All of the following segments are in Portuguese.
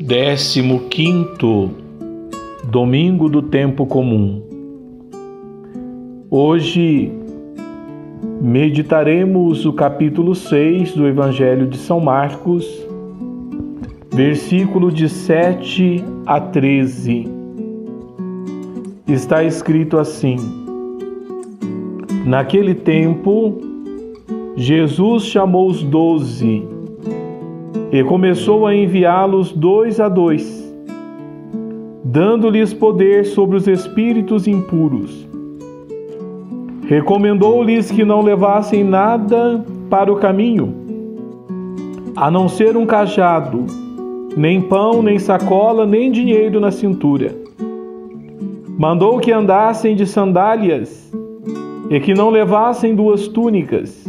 Décimo quinto Domingo do Tempo Comum. Hoje meditaremos o capítulo 6 do Evangelho de São Marcos, versículo de 7 a 13. Está escrito assim: Naquele tempo, Jesus chamou os doze e começou a enviá-los dois a dois, dando-lhes poder sobre os espíritos impuros. Recomendou-lhes que não levassem nada para o caminho, a não ser um cajado, nem pão, nem sacola, nem dinheiro na cintura. Mandou que andassem de sandálias e que não levassem duas túnicas.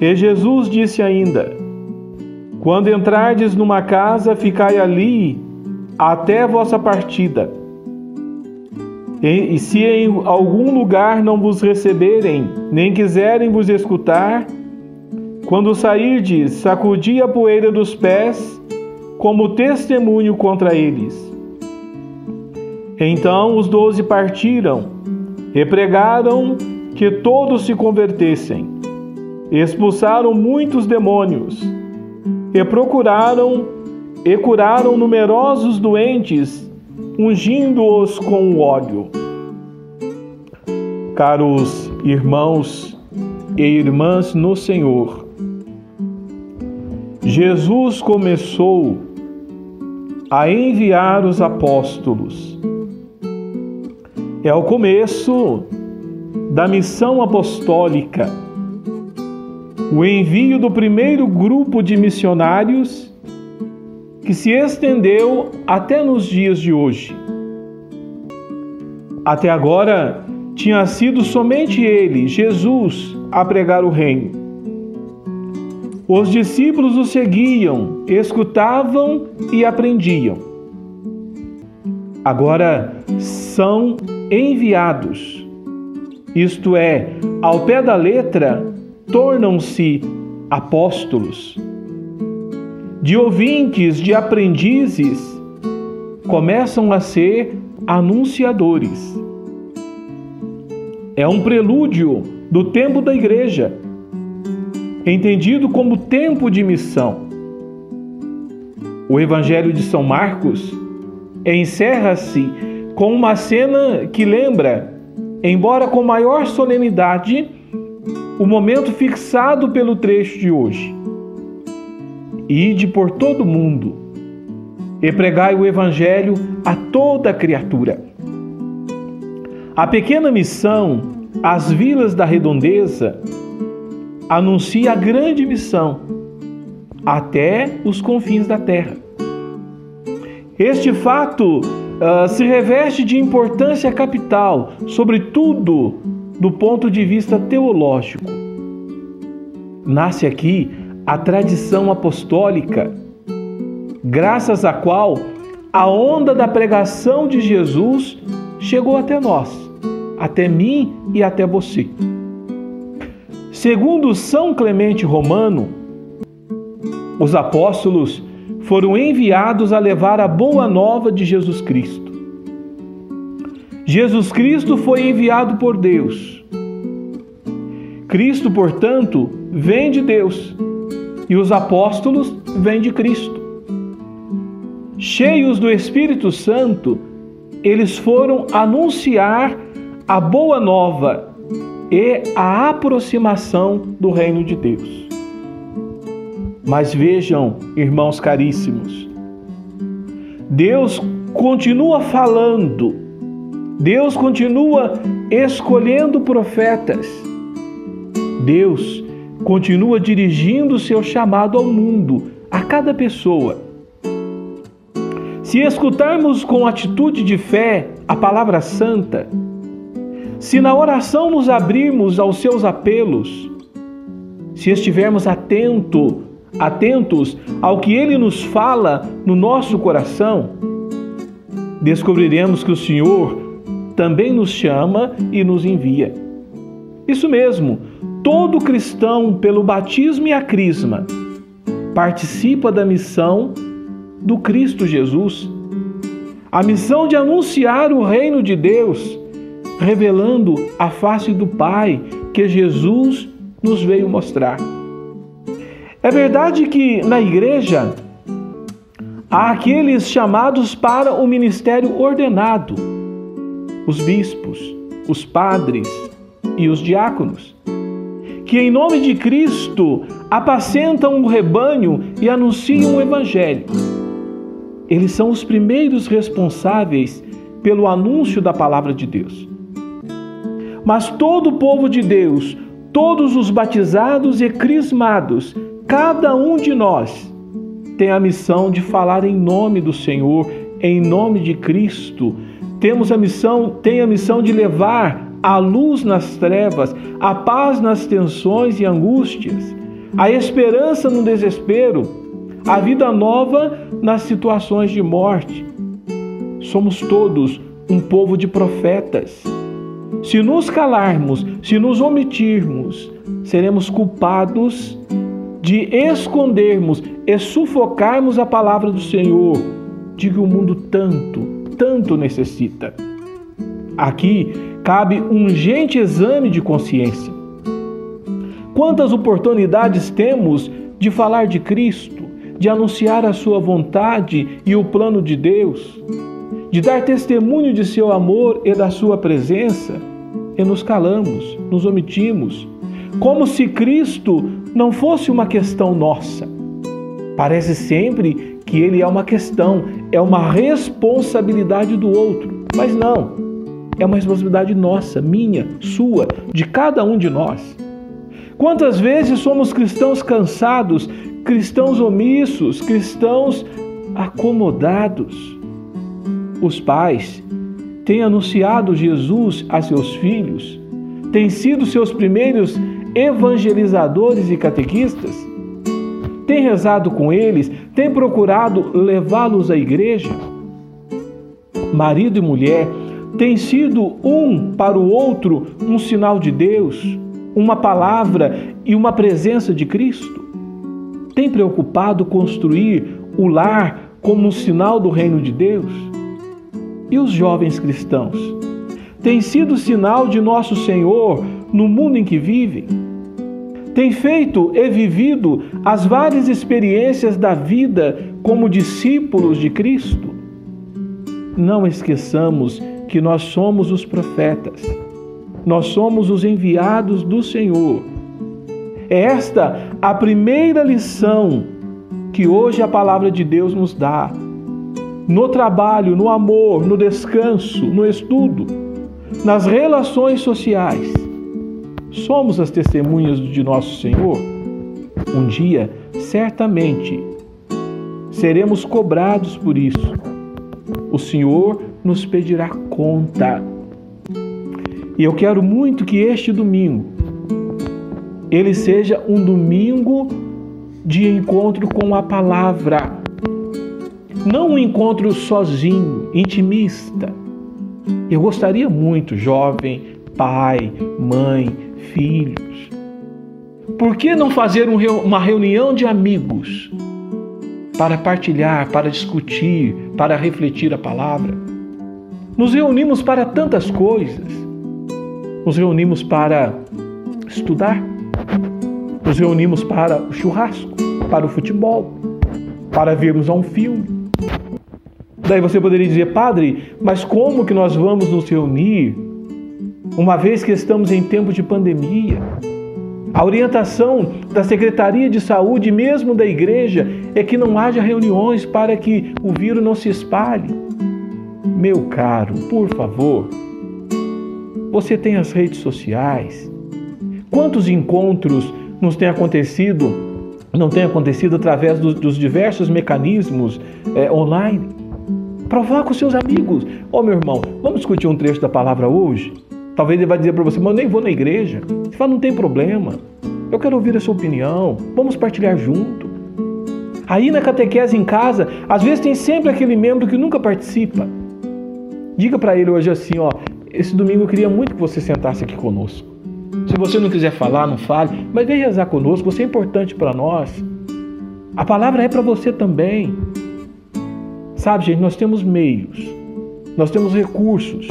E Jesus disse ainda: quando entrardes numa casa, ficai ali até vossa partida. E, e se em algum lugar não vos receberem, nem quiserem vos escutar, quando sairdes, sacudi a poeira dos pés como testemunho contra eles. Então os doze partiram e pregaram que todos se convertessem. Expulsaram muitos demônios e procuraram e curaram numerosos doentes, ungindo-os com óleo. Caros irmãos e irmãs no Senhor, Jesus começou a enviar os apóstolos. É o começo da missão apostólica o envio do primeiro grupo de missionários que se estendeu até nos dias de hoje. Até agora, tinha sido somente ele, Jesus, a pregar o reino. Os discípulos o seguiam, escutavam e aprendiam. Agora são enviados, isto é, ao pé da letra, tornam-se apóstolos. De ouvintes, de aprendizes, começam a ser anunciadores. É um prelúdio do tempo da igreja, entendido como tempo de missão. O Evangelho de São Marcos encerra-se com uma cena que lembra, embora com maior solenidade, o momento fixado pelo trecho de hoje. Ide por todo o mundo e pregai o Evangelho a toda criatura. A pequena missão, as vilas da redondeza, anuncia a grande missão até os confins da terra. Este fato uh, se reveste de importância capital, sobretudo do ponto de vista teológico. Nasce aqui a tradição apostólica, graças à qual a onda da pregação de Jesus chegou até nós, até mim e até você. Segundo São Clemente Romano, os apóstolos foram enviados a levar a boa nova de Jesus Cristo. Jesus Cristo foi enviado por Deus. Cristo, portanto, vem de Deus e os apóstolos vêm de Cristo. Cheios do Espírito Santo, eles foram anunciar a boa nova e a aproximação do reino de Deus. Mas vejam, irmãos caríssimos, Deus continua falando Deus continua escolhendo profetas. Deus continua dirigindo seu chamado ao mundo, a cada pessoa. Se escutarmos com atitude de fé a palavra santa, se na oração nos abrirmos aos seus apelos, se estivermos atento, atentos ao que ele nos fala no nosso coração, descobriremos que o Senhor também nos chama e nos envia. Isso mesmo, todo cristão, pelo batismo e a crisma, participa da missão do Cristo Jesus. A missão de anunciar o reino de Deus, revelando a face do Pai que Jesus nos veio mostrar. É verdade que na igreja há aqueles chamados para o ministério ordenado, os bispos, os padres e os diáconos, que em nome de Cristo apacentam o rebanho e anunciam o evangelho. Eles são os primeiros responsáveis pelo anúncio da palavra de Deus. Mas todo o povo de Deus, todos os batizados e crismados, cada um de nós tem a missão de falar em nome do Senhor, em nome de Cristo. Temos a missão, tem a missão de levar a luz nas trevas, a paz nas tensões e angústias, a esperança no desespero, a vida nova nas situações de morte. Somos todos um povo de profetas. Se nos calarmos, se nos omitirmos, seremos culpados de escondermos e sufocarmos a palavra do Senhor, de que o mundo tanto, tanto necessita. Aqui cabe um urgente exame de consciência. Quantas oportunidades temos de falar de Cristo, de anunciar a Sua vontade e o plano de Deus, de dar testemunho de seu amor e da Sua presença, e nos calamos, nos omitimos, como se Cristo não fosse uma questão nossa. Parece sempre que Ele é uma questão, é uma responsabilidade do outro, mas não é uma responsabilidade nossa, minha, sua, de cada um de nós. Quantas vezes somos cristãos cansados, cristãos omissos, cristãos acomodados? Os pais têm anunciado Jesus a seus filhos, têm sido seus primeiros evangelizadores e catequistas, têm rezado com eles, têm procurado levá-los à igreja. Marido e mulher tem sido um para o outro um sinal de Deus, uma palavra e uma presença de Cristo? Tem preocupado construir o lar como um sinal do reino de Deus? E os jovens cristãos? Tem sido sinal de nosso Senhor no mundo em que vivem? Tem feito e vivido as várias experiências da vida como discípulos de Cristo? Não esqueçamos que nós somos os profetas, nós somos os enviados do Senhor. É esta a primeira lição que hoje a palavra de Deus nos dá. No trabalho, no amor, no descanso, no estudo, nas relações sociais. Somos as testemunhas de nosso Senhor. Um dia, certamente, seremos cobrados por isso. O Senhor nos pedirá conta. E eu quero muito que este domingo ele seja um domingo de encontro com a palavra. Não um encontro sozinho, intimista. Eu gostaria muito, jovem, pai, mãe, filhos. Por que não fazer uma reunião de amigos para partilhar, para discutir, para refletir a palavra? Nos reunimos para tantas coisas. Nos reunimos para estudar. Nos reunimos para o churrasco, para o futebol, para vermos um filme. Daí você poderia dizer, padre, mas como que nós vamos nos reunir uma vez que estamos em tempo de pandemia? A orientação da Secretaria de Saúde, mesmo da igreja, é que não haja reuniões para que o vírus não se espalhe. Meu caro, por favor, você tem as redes sociais. Quantos encontros nos têm acontecido, não tem acontecido através dos, dos diversos mecanismos é, online? Provoca os seus amigos. Ô oh, meu irmão, vamos discutir um trecho da palavra hoje? Talvez ele vai dizer para você, mas eu nem vou na igreja. Você fala, não tem problema. Eu quero ouvir a sua opinião. Vamos partilhar junto. Aí na catequese em casa, às vezes tem sempre aquele membro que nunca participa. Diga para ele hoje assim, ó, esse domingo eu queria muito que você sentasse aqui conosco. Se você não quiser falar, não fale, mas vem rezar conosco, você é importante para nós. A palavra é para você também. Sabe, gente, nós temos meios, nós temos recursos.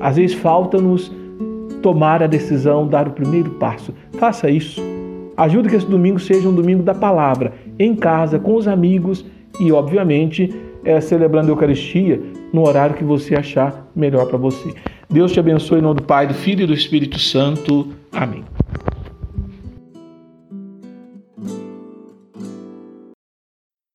Às vezes falta-nos tomar a decisão, dar o primeiro passo. Faça isso. Ajude que esse domingo seja um domingo da palavra, em casa, com os amigos e, obviamente, é, celebrando a Eucaristia no horário que você achar melhor para você. Deus te abençoe em nome do Pai, do Filho e do Espírito Santo. Amém.